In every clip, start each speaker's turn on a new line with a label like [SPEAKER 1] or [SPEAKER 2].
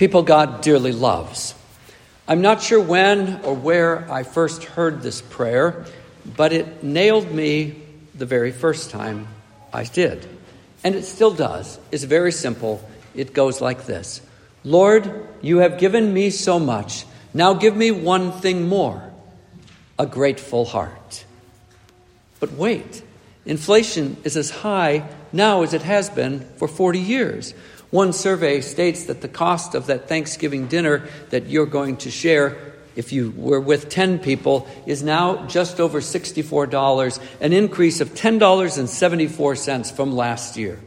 [SPEAKER 1] people God dearly loves. I'm not sure when or where I first heard this prayer, but it nailed me the very first time I did. And it still does. It's very simple. It goes like this Lord, you have given me so much. Now give me one thing more a grateful heart. But wait, inflation is as high now as it has been for 40 years. One survey states that the cost of that Thanksgiving dinner that you're going to share, if you were with 10 people, is now just over $64, an increase of $10.74 from last year.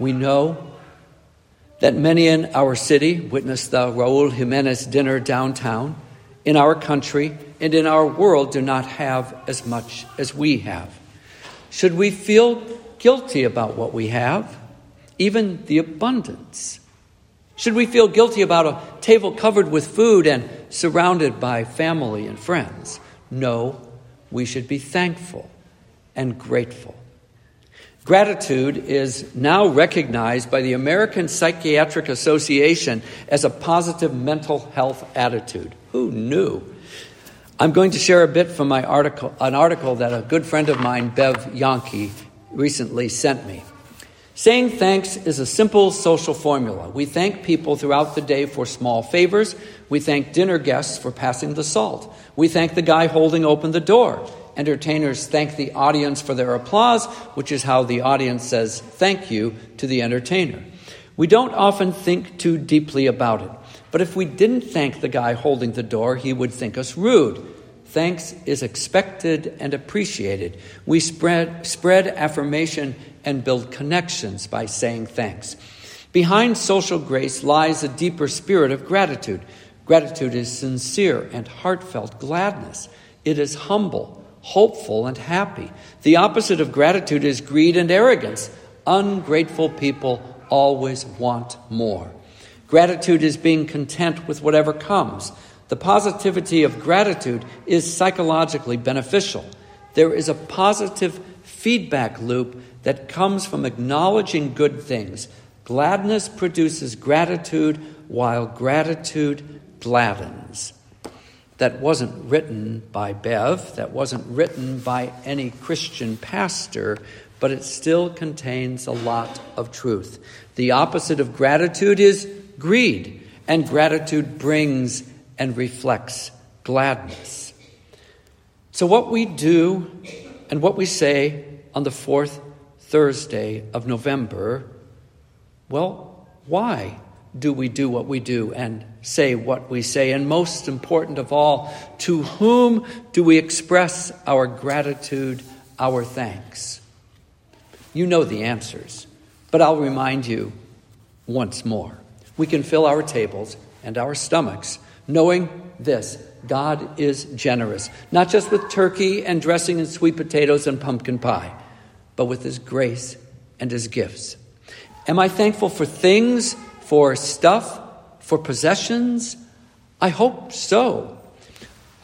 [SPEAKER 1] We know that many in our city witnessed the Raul Jimenez dinner downtown, in our country, and in our world do not have as much as we have. Should we feel guilty about what we have? Even the abundance? Should we feel guilty about a table covered with food and surrounded by family and friends? No, we should be thankful and grateful. Gratitude is now recognized by the American Psychiatric Association as a positive mental health attitude. Who knew? I'm going to share a bit from my article, an article that a good friend of mine, Bev Yankee, recently sent me. Saying thanks is a simple social formula. We thank people throughout the day for small favors. We thank dinner guests for passing the salt. We thank the guy holding open the door. Entertainers thank the audience for their applause, which is how the audience says thank you to the entertainer. We don't often think too deeply about it, but if we didn't thank the guy holding the door, he would think us rude. Thanks is expected and appreciated. We spread, spread affirmation and build connections by saying thanks. Behind social grace lies a deeper spirit of gratitude. Gratitude is sincere and heartfelt gladness. It is humble, hopeful, and happy. The opposite of gratitude is greed and arrogance. Ungrateful people always want more. Gratitude is being content with whatever comes. The positivity of gratitude is psychologically beneficial. There is a positive feedback loop that comes from acknowledging good things. Gladness produces gratitude, while gratitude gladdens. That wasn't written by Bev, that wasn't written by any Christian pastor, but it still contains a lot of truth. The opposite of gratitude is greed, and gratitude brings and reflects gladness. So, what we do and what we say on the fourth Thursday of November, well, why do we do what we do and say what we say? And most important of all, to whom do we express our gratitude, our thanks? You know the answers, but I'll remind you once more. We can fill our tables and our stomachs knowing this God is generous, not just with turkey and dressing and sweet potatoes and pumpkin pie but with His grace and His gifts. Am I thankful for things, for stuff, for possessions? I hope so.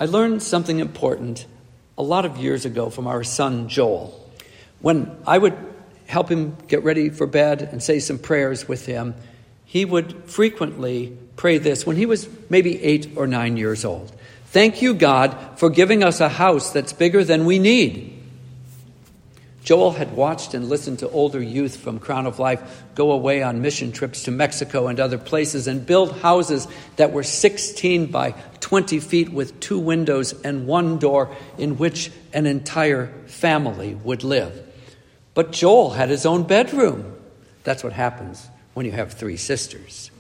[SPEAKER 1] I learned something important a lot of years ago from our son Joel. When I would help him get ready for bed and say some prayers with him, he would frequently pray this when he was maybe eight or nine years old. Thank you, God, for giving us a house that's bigger than we need. Joel had watched and listened to older youth from Crown of Life go away on mission trips to Mexico and other places and build houses that were 16 by 20 feet with two windows and one door in which an entire family would live. But Joel had his own bedroom. That's what happens when you have three sisters.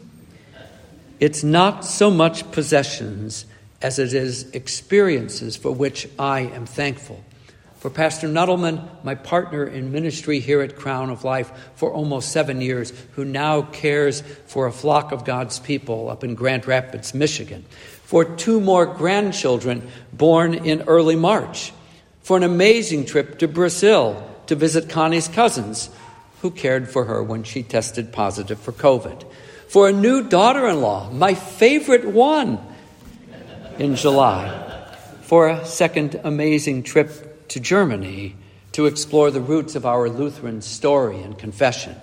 [SPEAKER 1] It's not so much possessions as it is experiences for which I am thankful for Pastor Nuttleman, my partner in ministry here at Crown of Life for almost seven years, who now cares for a flock of God's people up in Grand Rapids, Michigan. For two more grandchildren born in early March. For an amazing trip to Brazil to visit Connie's cousins, who cared for her when she tested positive for COVID. For a new daughter in law, my favorite one, in July. For a second amazing trip to Germany to explore the roots of our Lutheran story and confession.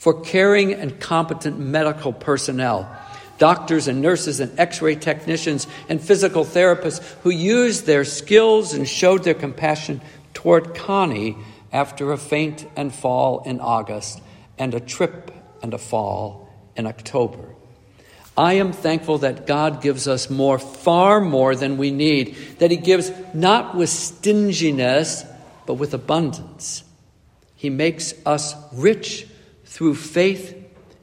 [SPEAKER 1] for caring and competent medical personnel, doctors and nurses and x ray technicians and physical therapists who used their skills and showed their compassion toward Connie after a faint and fall in August and a trip and a fall in October. I am thankful that God gives us more, far more than we need, that He gives not with stinginess, but with abundance. He makes us rich through faith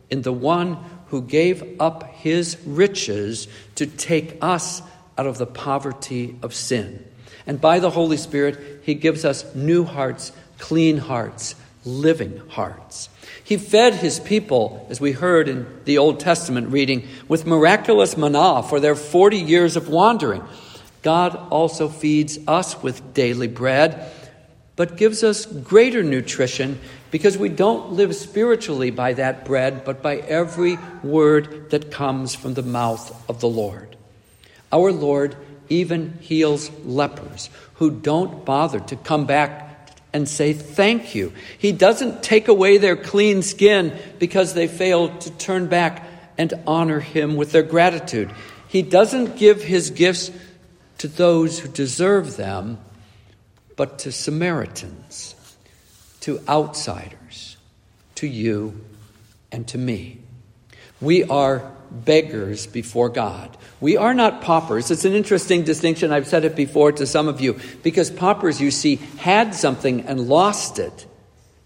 [SPEAKER 1] in the one who gave up His riches to take us out of the poverty of sin. And by the Holy Spirit, He gives us new hearts, clean hearts, living hearts. He fed his people, as we heard in the Old Testament reading, with miraculous manna for their 40 years of wandering. God also feeds us with daily bread, but gives us greater nutrition because we don't live spiritually by that bread, but by every word that comes from the mouth of the Lord. Our Lord even heals lepers who don't bother to come back and say thank you. He doesn't take away their clean skin because they failed to turn back and honor him with their gratitude. He doesn't give his gifts to those who deserve them, but to Samaritans, to outsiders, to you, and to me. We are beggars before God. We are not paupers. It's an interesting distinction. I've said it before to some of you because paupers, you see, had something and lost it.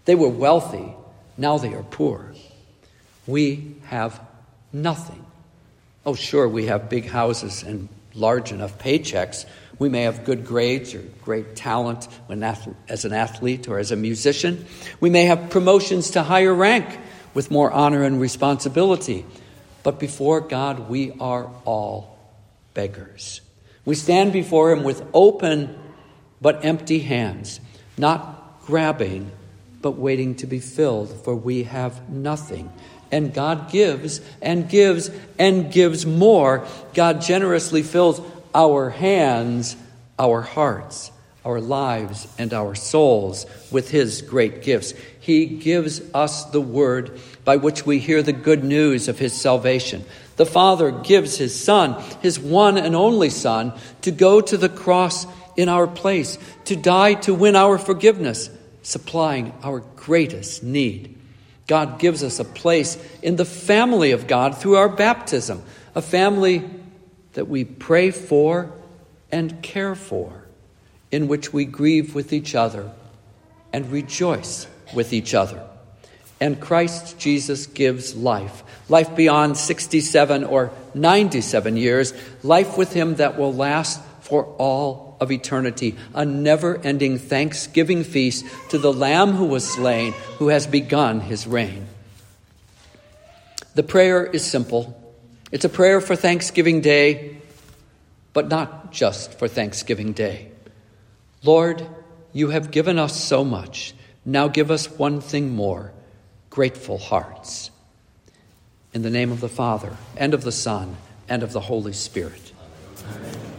[SPEAKER 1] They were wealthy. Now they are poor. We have nothing. Oh, sure, we have big houses and large enough paychecks. We may have good grades or great talent as an athlete or as a musician. We may have promotions to higher rank with more honor and responsibility. But before God, we are all beggars. We stand before Him with open but empty hands, not grabbing, but waiting to be filled, for we have nothing. And God gives and gives and gives more. God generously fills our hands, our hearts, our lives, and our souls with His great gifts. He gives us the word by which we hear the good news of his salvation. The Father gives his Son, his one and only Son, to go to the cross in our place, to die to win our forgiveness, supplying our greatest need. God gives us a place in the family of God through our baptism, a family that we pray for and care for, in which we grieve with each other and rejoice with each other and Christ Jesus gives life. Life beyond 67 or 97 years, life with Him that will last for all of eternity. A never ending thanksgiving feast to the Lamb who was slain, who has begun His reign. The prayer is simple. It's a prayer for Thanksgiving Day, but not just for Thanksgiving Day. Lord, you have given us so much. Now give us one thing more grateful hearts. In the name of the Father, and of the Son, and of the Holy Spirit. Amen.